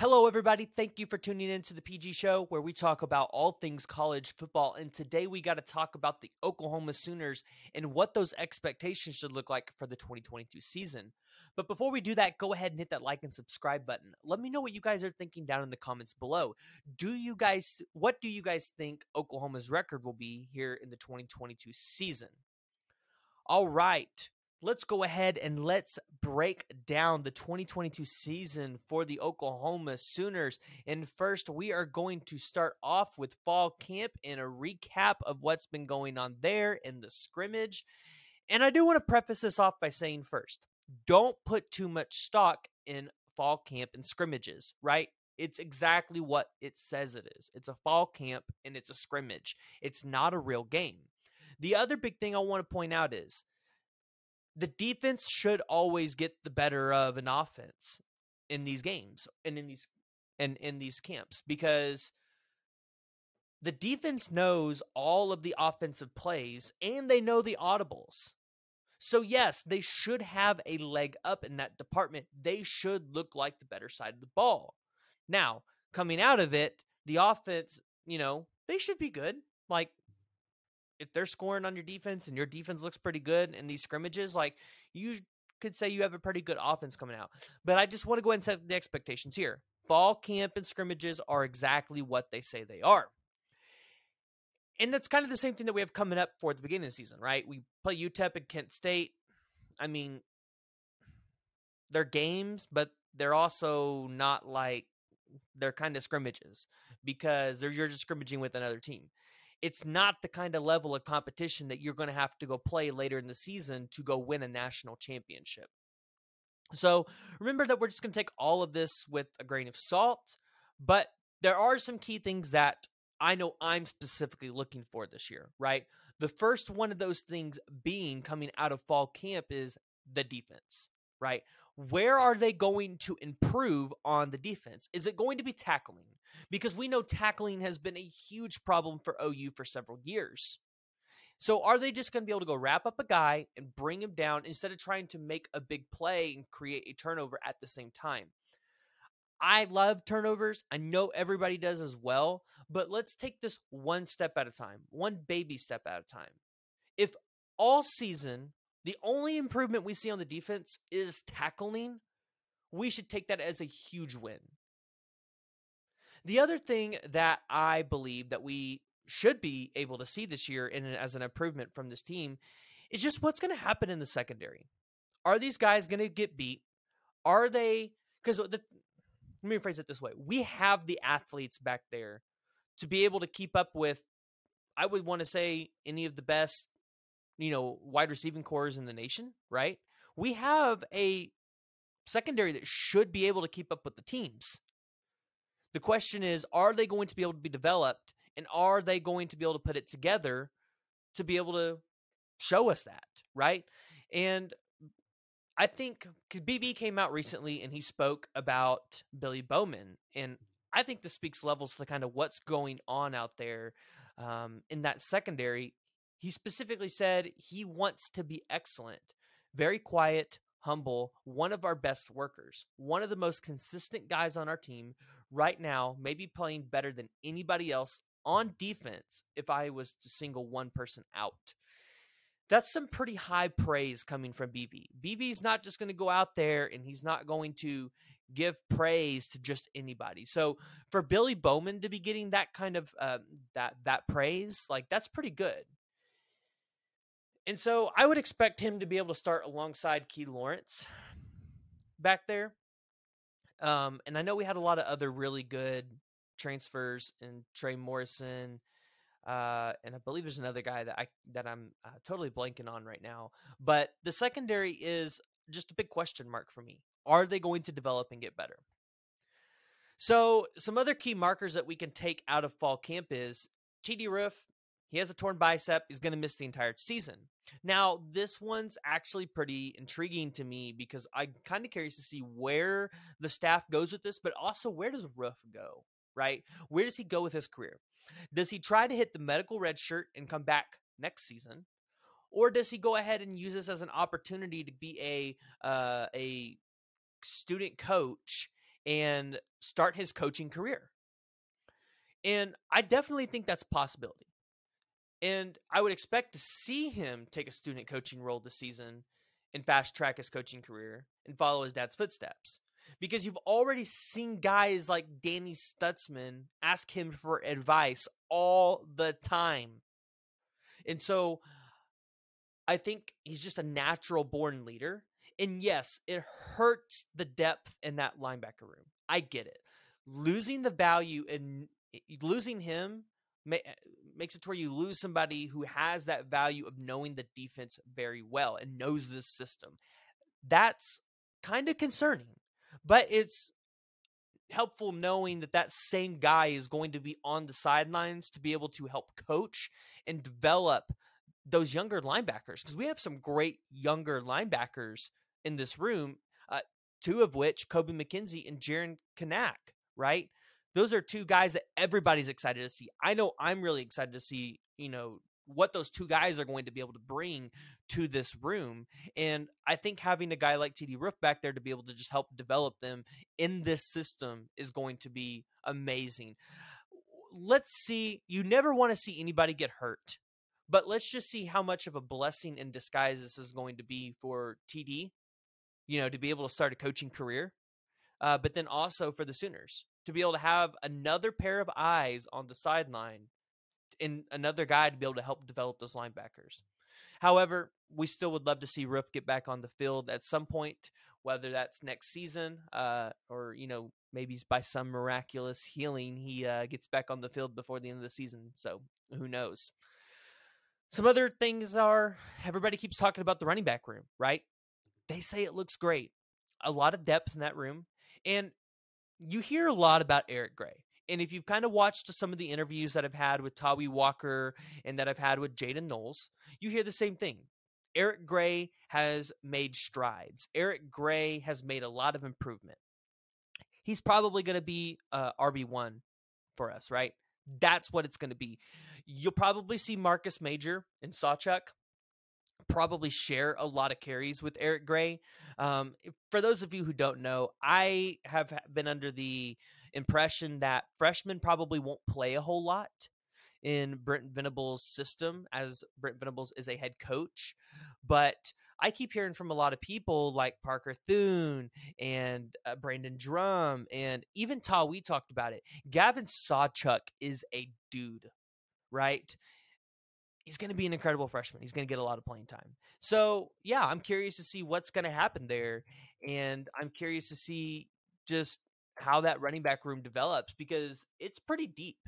Hello, everybody. Thank you for tuning in to the PG Show, where we talk about all things college football. And today we got to talk about the Oklahoma Sooners and what those expectations should look like for the 2022 season. But before we do that, go ahead and hit that like and subscribe button. Let me know what you guys are thinking down in the comments below. Do you guys, what do you guys think Oklahoma's record will be here in the 2022 season? All right let's go ahead and let's break down the 2022 season for the Oklahoma Sooners. And first, we are going to start off with fall camp and a recap of what's been going on there in the scrimmage. And I do want to preface this off by saying first, don't put too much stock in fall camp and scrimmages, right? It's exactly what it says it is. It's a fall camp and it's a scrimmage. It's not a real game. The other big thing I want to point out is the defense should always get the better of an offense in these games and in these and in these camps because the defense knows all of the offensive plays and they know the audibles. So yes, they should have a leg up in that department. They should look like the better side of the ball. Now, coming out of it, the offense, you know, they should be good. Like if they're scoring on your defense and your defense looks pretty good in these scrimmages, like you could say you have a pretty good offense coming out. But I just want to go ahead and set the expectations here. Fall camp and scrimmages are exactly what they say they are. And that's kind of the same thing that we have coming up for the beginning of the season, right? We play UTEP and Kent State. I mean, they're games, but they're also not like they're kind of scrimmages because you're just scrimmaging with another team it's not the kind of level of competition that you're going to have to go play later in the season to go win a national championship. So remember that we're just going to take all of this with a grain of salt, but there are some key things that I know I'm specifically looking for this year, right? The first one of those things being coming out of fall camp is the defense, right? Where are they going to improve on the defense? Is it going to be tackling? Because we know tackling has been a huge problem for OU for several years. So are they just going to be able to go wrap up a guy and bring him down instead of trying to make a big play and create a turnover at the same time? I love turnovers. I know everybody does as well, but let's take this one step at a time, one baby step at a time. If all season the only improvement we see on the defense is tackling, we should take that as a huge win. The other thing that I believe that we should be able to see this year in, as an improvement from this team is just what's going to happen in the secondary. Are these guys going to get beat? Are they because the, let me rephrase it this way: we have the athletes back there to be able to keep up with. I would want to say any of the best you know, wide receiving cores in the nation, right? We have a secondary that should be able to keep up with the teams. The question is, are they going to be able to be developed and are they going to be able to put it together to be able to show us that, right? And I think BV came out recently and he spoke about Billy Bowman. And I think this speaks levels to kind of what's going on out there um, in that secondary he specifically said he wants to be excellent, very quiet, humble, one of our best workers, one of the most consistent guys on our team right now, maybe playing better than anybody else on defense if I was to single one person out. That's some pretty high praise coming from BV. BV's not just going to go out there and he's not going to give praise to just anybody. So for Billy Bowman to be getting that kind of uh, that that praise, like that's pretty good. And so I would expect him to be able to start alongside Key Lawrence back there. Um, and I know we had a lot of other really good transfers and Trey Morrison, uh, and I believe there's another guy that I that I'm uh, totally blanking on right now. But the secondary is just a big question mark for me. Are they going to develop and get better? So some other key markers that we can take out of fall camp is TD Roof he has a torn bicep. He's going to miss the entire season. Now, this one's actually pretty intriguing to me because I'm kind of curious to see where the staff goes with this, but also where does Roof go, right? Where does he go with his career? Does he try to hit the medical red shirt and come back next season? Or does he go ahead and use this as an opportunity to be a uh, a student coach and start his coaching career. And I definitely think that's a possibility. And I would expect to see him take a student coaching role this season and fast track his coaching career and follow his dad's footsteps. Because you've already seen guys like Danny Stutsman ask him for advice all the time. And so I think he's just a natural born leader. And yes, it hurts the depth in that linebacker room. I get it. Losing the value and losing him makes it to where you lose somebody who has that value of knowing the defense very well and knows this system. That's kind of concerning, but it's helpful knowing that that same guy is going to be on the sidelines to be able to help coach and develop those younger linebackers because we have some great younger linebackers in this room, uh, two of which Kobie McKinzie and Jaren Kanak, right? Those are two guys that everybody's excited to see. I know I'm really excited to see, you know, what those two guys are going to be able to bring to this room. And I think having a guy like TD Roof back there to be able to just help develop them in this system is going to be amazing. Let's see. You never want to see anybody get hurt, but let's just see how much of a blessing in disguise this is going to be for TD, you know, to be able to start a coaching career. Uh, but then also for the Sooners to be able to have another pair of eyes on the sideline and another guy to be able to help develop those linebackers. However, we still would love to see Roof get back on the field at some point, whether that's next season uh, or, you know, maybe by some miraculous healing, he uh, gets back on the field before the end of the season. So who knows? Some other things are everybody keeps talking about the running back room, right? They say it looks great. A lot of depth in that room. And you hear a lot about Eric Gray. And if you've kind of watched some of the interviews that I've had with Tawee Walker and that I've had with Jaden Knowles, you hear the same thing. Eric Gray has made strides. Eric Gray has made a lot of improvement. He's probably going to be uh, RB1 for us, right? That's what it's going to be. You'll probably see Marcus Major and Sawchuk probably share a lot of carries with Eric Gray. Um, for those of you who don't know, I have been under the impression that freshmen probably won't play a whole lot in Brent Venables' system as Brent Venables is a head coach. But I keep hearing from a lot of people like Parker Thune and uh, Brandon Drumm and even Ta. We talked about it. Gavin Sawchuk is a dude, right? He's going to be an incredible freshman. He's going to get a lot of playing time. So, yeah, I'm curious to see what's going to happen there. And I'm curious to see just how that running back room develops because it's pretty deep.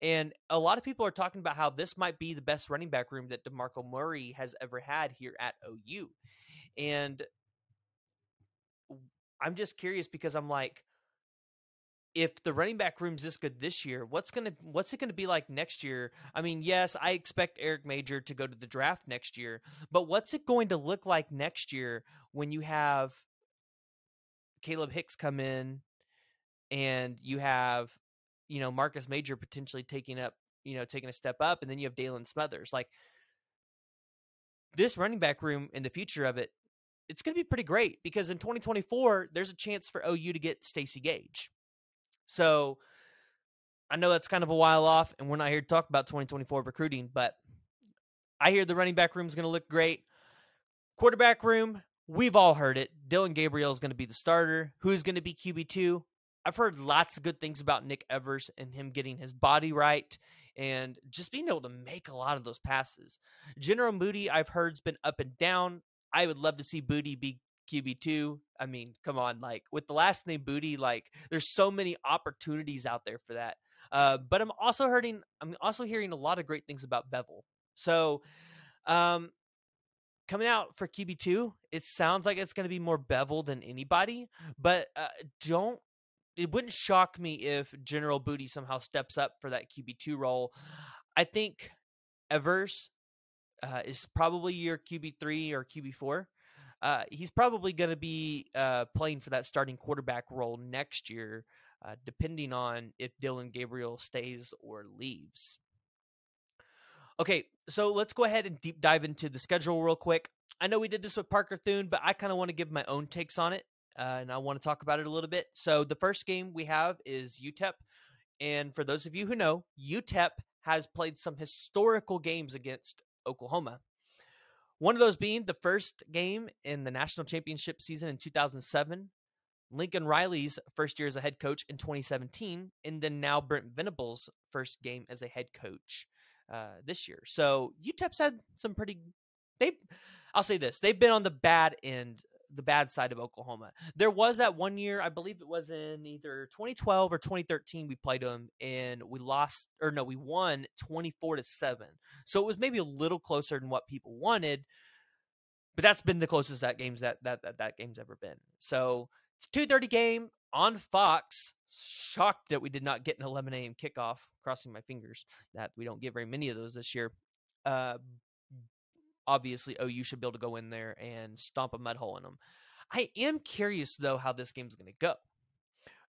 And a lot of people are talking about how this might be the best running back room that DeMarco Murray has ever had here at OU. And I'm just curious because I'm like, if the running back room's this good this year, what's gonna what's it gonna be like next year? I mean, yes, I expect Eric Major to go to the draft next year, but what's it going to look like next year when you have Caleb Hicks come in and you have, you know, Marcus Major potentially taking up, you know, taking a step up, and then you have Daylan Smothers. Like this running back room in the future of it, it's to be pretty great because in 2024 there's a chance for OU to get Stacy Gage. So I know that's kind of a while off, and we're not here to talk about 2024 recruiting, but I hear the running back room is going to look great. Quarterback room, we've all heard it. Dillon Gabriel is going to be the starter. Who's going to be QB2? I've heard lots of good things about Nick Evers and him getting his body right and just being able to make a lot of those passes. General Booty, I've heard, has been up and down. I would love to see Booty be QB2. I mean, come on, like with the last name Booty, like there's so many opportunities out there for that. Uh, but I'm also hearing I'm also hearing a lot of great things about Beville. So um coming out for QB2, it sounds like it's going to be more Beville than anybody, but uh, don't it wouldn't shock me if General Booty somehow steps up for that QB2 role. I think Evers uh, is probably your QB3 or QB4 uh, he's probably going to be uh, playing for that starting quarterback role next year, uh, depending on if Dillon Gabriel stays or leaves. Okay, so let's go ahead and deep dive into the schedule real quick. I know we did this with Parker Thune, but I kind of want to give my own takes on it. uh, and I want to talk about it a little bit. So the first game we have is UTEP, and for those of you who know, UTEP has played some historical games against Oklahoma. One of those being the first game in the national championship season in 2007, Lincoln Riley's first year as a head coach in 2017, and then now Brent Venables' first game as a head coach uh, this year. So UTEP's had some pretty. They, I'll say this: they've been on the bad end the bad side of Oklahoma. There was that one year, I believe it was in either 2012 or 2013, we played them and we lost, or no, we won 24 to 7. So it was maybe a little closer than what people wanted, but that's been the closest that game's that that that, that game's ever been. So it's a 2:30 game on Fox. Shocked that we did not get an 11 a.m. kickoff. Crossing my fingers that we don't get very many of those this year. Uh, obviously oh, OU should be able to go in there and stomp a mud hole in them. I am curious though how this game's going to go.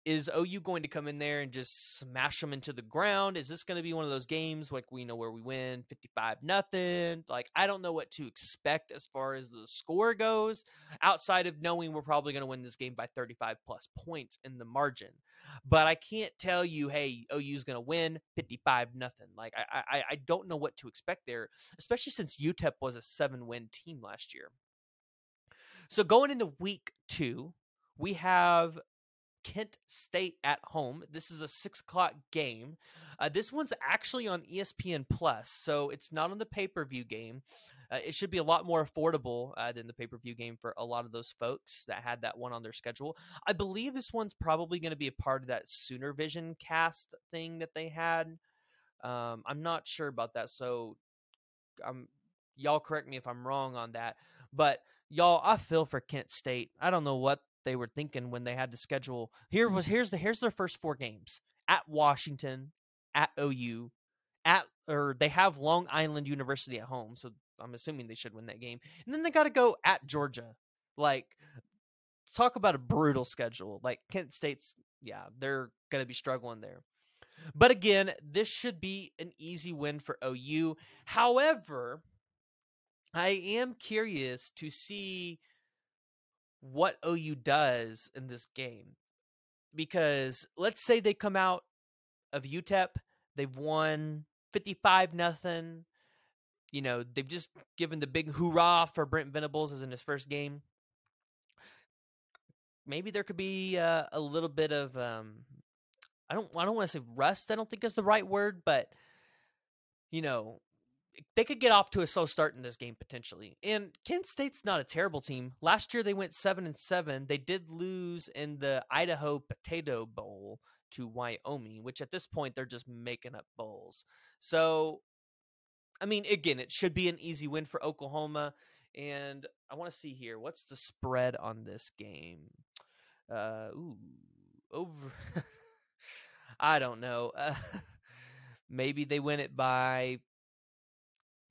Is oh, OU going to come in there and just smash them into the ground? Is this going to be one of those games like we know where we win 55 nothing? Like I don't know what to expect as far as the score goes outside of knowing we're probably going to win this game by 35 plus points in the margin. But I can't tell you, hey, oh, OU's going to win 55 nothing. Like I, I I don't know what to expect there, especially since UTEP was a seven win team last year. So going into week two, we have Kent State at home. This is a six o'clock game. Uh, this one's actually on ESPN Plus, so it's not on the pay per view game. Uh, it should be a lot more affordable uh, than the pay per view game for a lot of those folks that had that one on their schedule. I believe this one's probably going to be a part of that Sooner Vision cast thing that they had. Um, I'm not sure about that, so um, y'all correct me if I'm wrong on that. But y'all, I feel for Kent State. I don't know what they were thinking when they had to schedule. Here was mm-hmm. here's the here's their first four games at Washington, at OU, at or they have Long Island University at home, so I'm assuming they should win that game. And then they got to go at Georgia. Like talk about a brutal schedule. Like Kent State's yeah, they're going to be struggling there. But again, this should be an easy win for OU. However, I am curious to see what OU does in this game. Because let's say they come out of UTEP, they've won 55 nothing. You know, they've just given the big hoorah for Brent Venables as in his first game. Maybe there could be uh, a little bit of um, I don't I don't want to say rust. I don't think is the right word, but you know, they could get off to a slow start in this game potentially. And Kent State's not a terrible team. Last year they went seven and seven. They did lose in the Idaho Potato Bowl to Wyoming, which at this point they're just making up bowls. So, I mean, again, it should be an easy win for Oklahoma. And I want to see here what's the spread on this game. Uh, ooh, over. I don't know. Uh, maybe they win it by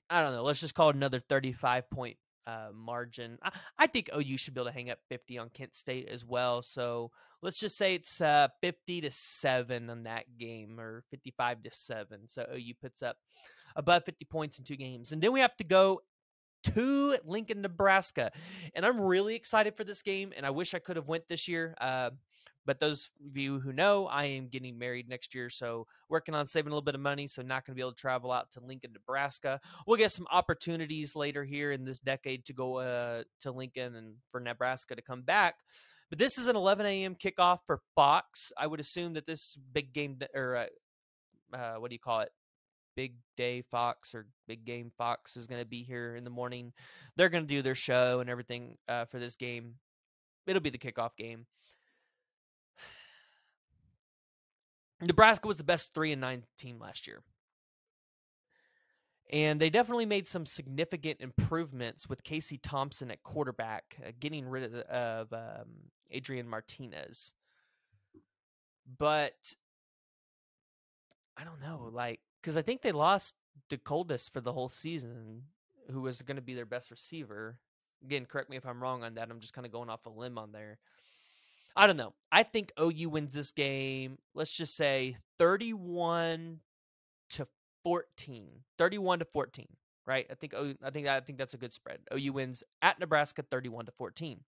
I don't know. Let's just call it another 35 point uh, margin. I, I, think OU should be able to hang up 50 on Kent State as well. So let's just say it's uh, 50 to 7 on that game or 55 to 7. So OU puts up above 50 points in two games. And then we have to go to Lincoln, Nebraska. And I'm really excited for this game and I wish I could have went this year. Uh, but those of you who know, I am getting married next year, so working on saving a little bit of money, so not going to be able to travel out to Lincoln, Nebraska. We'll get some opportunities later here in this decade to go uh, to Lincoln and for Nebraska to come back. But this is an 11 a.m. kickoff for Fox. I would assume that this big game or uh, uh, what do you call it? Big Day Fox or Big Game Fox is going to be here in the morning. They're going to do their show and everything uh, for this game. It'll be the kickoff game. Nebraska was the best three and nine team last year. And they definitely made some significant improvements with Casey Thompson at quarterback, uh, getting rid of, of um, Adrian Martinez. But I don't know, like, because I think they lost Decoldest for the whole season, who was going to be their best receiver. Again, correct me if I'm wrong on that. I'm just kind of going off a limb on there. I don't know. I think OU wins this game. Let's just say 31 to 14. 31 to 14, right? I think I think I think that's a good spread. OU wins at Nebraska 31 to 14.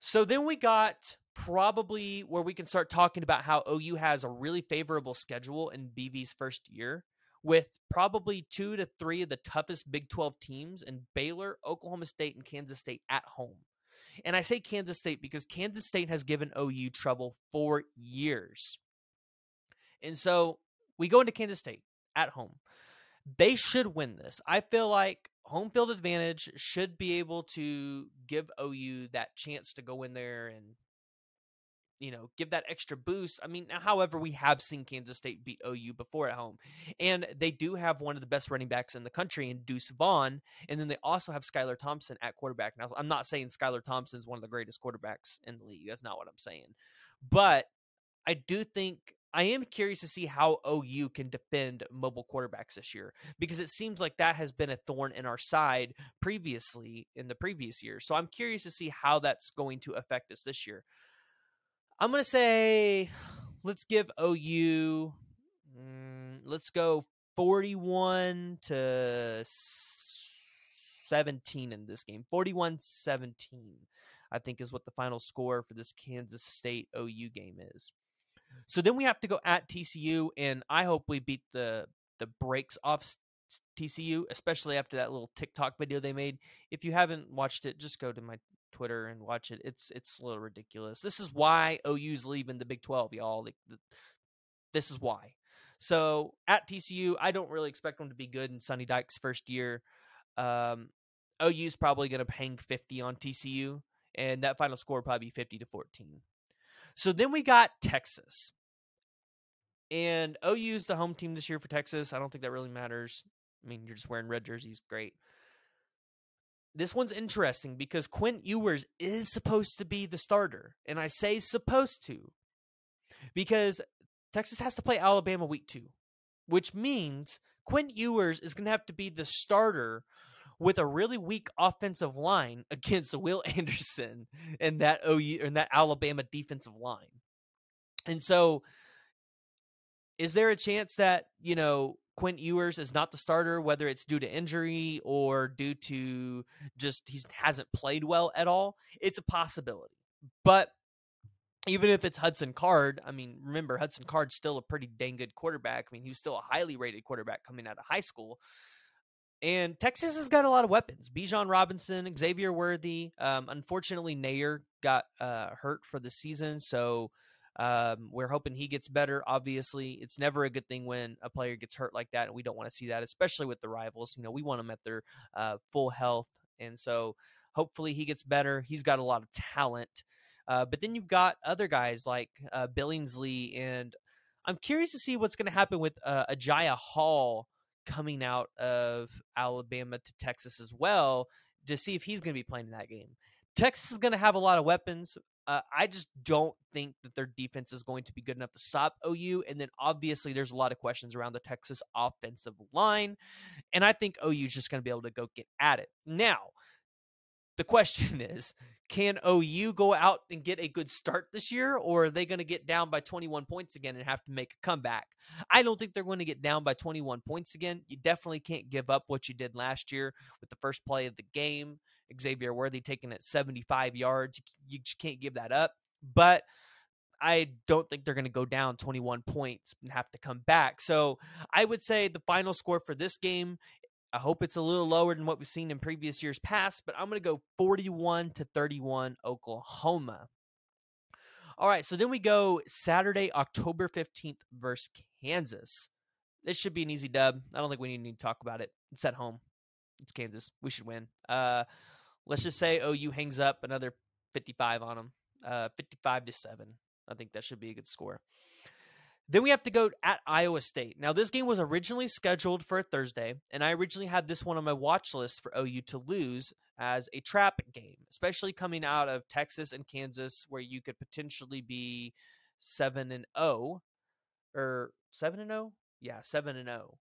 So then we got probably where we can start talking about how OU has a really favorable schedule in BV's first year with probably two to three of the toughest Big 12 teams in Baylor, Oklahoma State, and Kansas State at home. And I say Kansas State because Kansas State has given OU trouble for years. And so we go into Kansas State at home. They should win this. I feel like home field advantage should be able to give OU that chance to go in there and you know, give that extra boost. I mean, however, we have seen Kansas State beat OU before at home. And they do have one of the best running backs in the country in Deuce Vaughn. And then they also have Skylar Thompson at quarterback. Now, I'm not saying Skylar Thompson is one of the greatest quarterbacks in the league. That's not what I'm saying. But I do think I am curious to see how OU can defend mobile quarterbacks this year because it seems like that has been a thorn in our side previously in the previous year. So I'm curious to see how that's going to affect us this year. I'm going to say let's give OU, mm, let's go 41 to 17 in this game. 41 17, I think, is what the final score for this Kansas State OU game is. So then we have to go at TCU, and I hope we beat the the breaks off TCU, especially after that little TikTok video they made. If you haven't watched it, just go to my Twitter and watch it. It's it's a little ridiculous. This is why OU's leaving the Big 12, y'all. Like, the, this is why. So at TCU, I don't really expect them to be good in Sonny Dykes' first year. Um, OU's probably going to hang 50 on TCU, and that final score probably be 50 to 14. So then we got Texas. And OU's the home team this year for Texas. I don't think that really matters. I mean, you're just wearing red jerseys. Great this one's interesting because Quinn Ewers is supposed to be the starter. And I say supposed to because Texas has to play Alabama week two, which means Quinn Ewers is going to have to be the starter with a really weak offensive line against Will Anderson and that OU and that Alabama defensive line. And so is there a chance that, you know, Quinn Ewers is not the starter, whether it's due to injury or due to just he hasn't played well at all, it's a possibility. But even if it's Hudson Card, I mean, remember Hudson Card's still a pretty dang good quarterback. I mean, he was still a highly rated quarterback coming out of high school. And Texas has got a lot of weapons. Bijan Robinson, Xavier Worthy. Um, unfortunately, Neyor got uh, hurt for the season, so um, we're hoping he gets better. Obviously, it's never a good thing when a player gets hurt like that, and we don't want to see that, especially with the rivals. You know, we want them at their uh, full health, and so hopefully he gets better. He's got a lot of talent. Uh, but then you've got other guys like uh, Billingsley, and I'm curious to see what's going to happen with uh, Agiye Hall coming out of Alabama to Texas as well to see if he's going to be playing in that game. Texas is going to have a lot of weapons. Uh, I just don't think that their defense is going to be good enough to stop OU. And then obviously, there's a lot of questions around the Texas offensive line. And I think OU is just going to be able to go get at it. Now, the question is can OU go out and get a good start this year, or are they going to get down by 21 points again and have to make a comeback? I don't think they're going to get down by 21 points again. You definitely can't give up what you did last year with the first play of the game. Xavier Worthy taking it 75 yards. You just can't give that up. But I don't think they're going to go down 21 points and have to come back. So I would say the final score for this game I hope it's a little lower than what we've seen in previous years past, but I'm going to go 41 to 31 Oklahoma. All right, so then we go Saturday, October 15th versus Kansas. This should be an easy dub. I don't think we need to talk about it. It's at home. It's Kansas. We should win. Uh, let's just say OU hangs up another 55 on them. Uh, 55 to 7. I think that should be a good score. Then we have to go at Iowa State. Now, this game was originally scheduled for a Thursday, and I originally had this one on my watch list for OU to lose as a trap game, especially coming out of Texas and Kansas, where you could potentially be 7 and 0 or 7 and 0? Yeah, 7 and 0.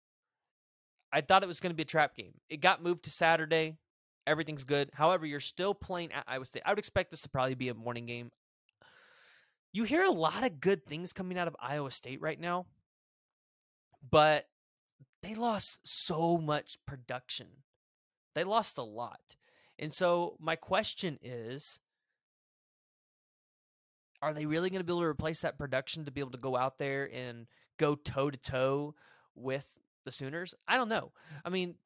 I thought it was going to be a trap game. It got moved to Saturday. Everything's good. However, you're still playing at Iowa State. I would expect this to probably be a morning game you hear a lot of good things coming out of Iowa State right now, but they lost so much production. They lost a lot. And so my question is are they really going to be able to replace that production to be able to go out there and go toe to toe with the Sooners? I don't know. I mean,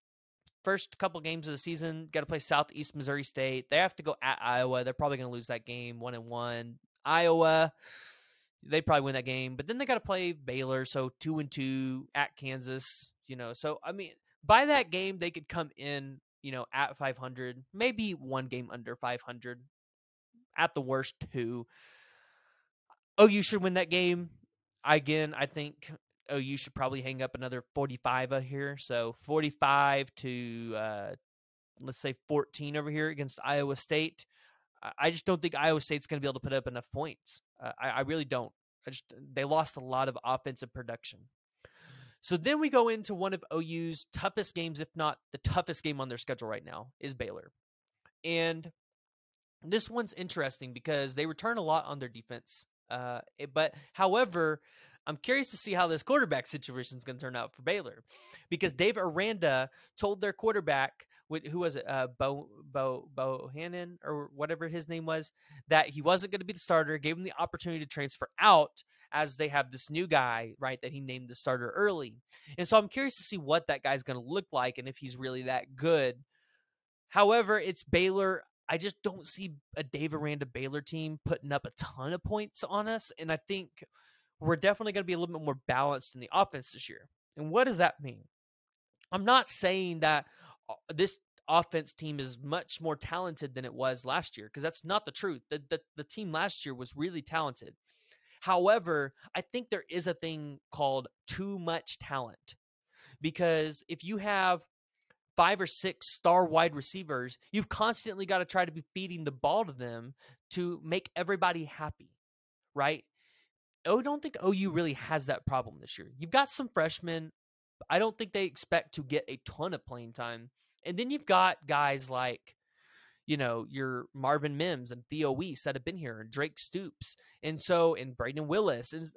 first couple games of the season, got to play Southeast Missouri State. They have to go at Iowa. They're probably going to lose that game, one and one. Iowa, they probably win that game, but then they got to play Baylor, so two and two at Kansas. You know, so I mean, by that game they could come in, you know, at 500, maybe one game under 500, at the worst two. OU should win that game. Again, I think OU should probably hang up another 45 here. So 45 to, uh, let's say 14 over here against Iowa State. I just don't think Iowa State's going to be able to put up enough points. Uh, I, I really don't. I just they lost a lot of offensive production. So then we go into one of OU's toughest games, if not the toughest game on their schedule right now, is Baylor. And this one's interesting because they return a lot on their defense. Uh, but however, I'm curious to see how this quarterback situation is going to turn out for Baylor, because Dave Aranda told their quarterback, who was it, uh, Bo Bo Bohanon or whatever his name was, that he wasn't going to be the starter. Gave him the opportunity to transfer out, as they have this new guy, right, that he named the starter early. And so I'm curious to see what that guy's going to look like and if he's really that good. However, it's Baylor. I just don't see a Dave Aranda Baylor team putting up a ton of points on us. And I think we're definitely going to be a little bit more balanced in the offense this year. And what does that mean? I'm not saying that uh, this offense team is much more talented than it was last year because that's not the truth. The, the, the team last year was really talented. However, I think there is a thing called too much talent because if you have five or six star wide receivers, you've constantly got to try to be feeding the ball to them to make everybody happy, right? I don't think OU really has that problem this year. You've got some freshmen. I don't think they expect to get a ton of playing time. And then you've got guys like, you know, your Marvin Mims and Theo Wease that have been here, and Drake Stoops, and so and Brayden Willis, and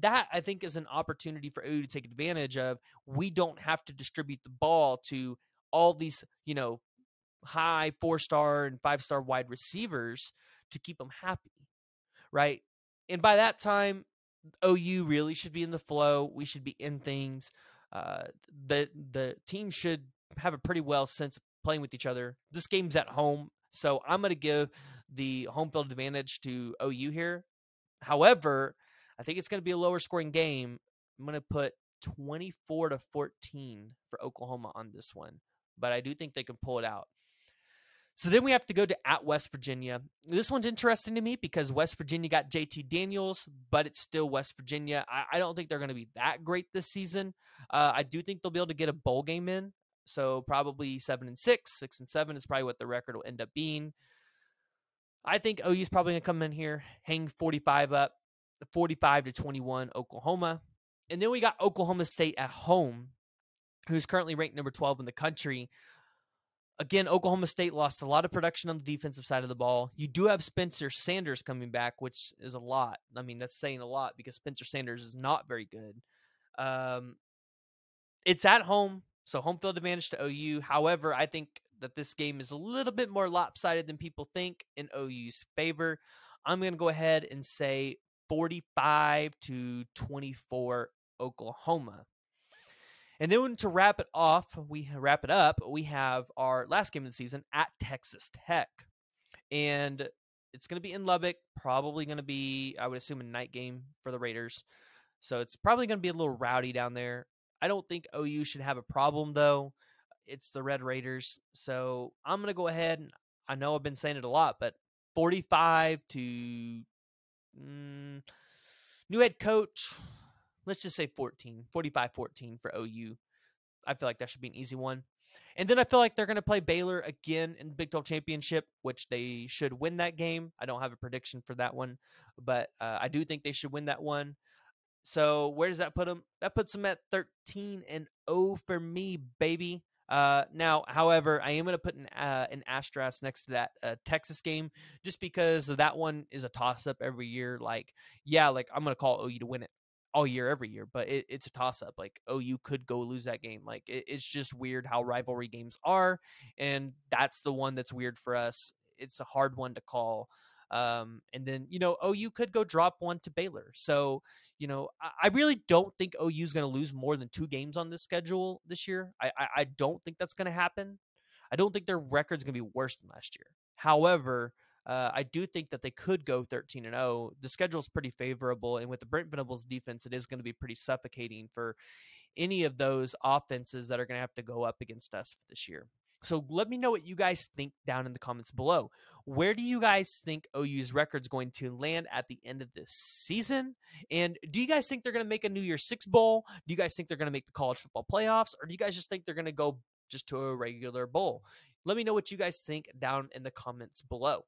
that I think is an opportunity for OU to take advantage of. We don't have to distribute the ball to all these, you know, high four star and five star wide receivers to keep them happy, right? And by that time, OU really should be in the flow. We should be in things. Uh, the the team should have a pretty well sense of playing with each other. This game's at home, so I'm going to give the home field advantage to OU here. However, I think it's going to be a lower scoring game. I'm going to put 24 to 14 for Oklahoma on this one, but I do think they can pull it out. So then we have to go to at West Virginia. This one's interesting to me because West Virginia got JT Daniels, but it's still West Virginia. I, I don't think they're going to be that great this season. Uh, I do think they'll be able to get a bowl game in. So probably seven and six, six and seven is probably what the record will end up being. I think OU's probably going to come in here, hang 45 up, 45 to 21 Oklahoma. And then we got Oklahoma State at home, who's currently ranked number 12 in the country again, Oklahoma State lost a lot of production on the defensive side of the ball. You do have Spencer Sanders coming back, which is a lot. I mean, that's saying a lot because Spencer Sanders is not very good. Um, it's at home, so home field advantage to OU. However, I think that this game is a little bit more lopsided than people think in OU's favor. I'm going to go ahead and say 45 to 24 Oklahoma. And then to wrap it off, we wrap it up, we have our last game of the season at Texas Tech. And it's going to be in Lubbock, probably going to be, I would assume, a night game for the Raiders. So it's probably going to be a little rowdy down there. I don't think OU should have a problem, though. It's the Red Raiders. So I'm going to go ahead and I know I've been saying it a lot, but 45 to mm, new head coach let's just say 14, 45 14 for OU. I feel like that should be an easy one. And then I feel like they're going to play Baylor again in the Big 12 championship, which they should win that game. I don't have a prediction for that one, but uh, I do think they should win that one. So where does that put them? That puts them at 13 and 0 for me, baby. Uh, now, however, I am going to put an uh, an asterisk next to that uh, Texas game just because that one is a toss up every year. Like, yeah, like I'm going to call OU to win it all year, every year, but it, it's a toss up. Like, oh, you could go lose that game. Like, it, it's just weird how rivalry games are, and that's the one that's weird for us. It's a hard one to call. Um, and then, you know, OU could go drop one to Baylor. So, you know, I, I really don't think OU is going to lose more than two games on this schedule this year. I, I, I don't think that's going to happen. I don't think their record's going to be worse than last year. However, uh, I do think that they could go 13 and 0. The schedule is pretty favorable, and with the Brent Venables defense, it is going to be pretty suffocating for any of those offenses that are going to have to go up against us this year. So let me know what you guys think down in the comments below. Where do you guys think OU's record's going to land at the end of this season? And do you guys think they're going to make a New Year's Six bowl? Do you guys think they're going to make the college football playoffs? Or do you guys just think they're going to go just to a regular bowl? Let me know what you guys think down in the comments below.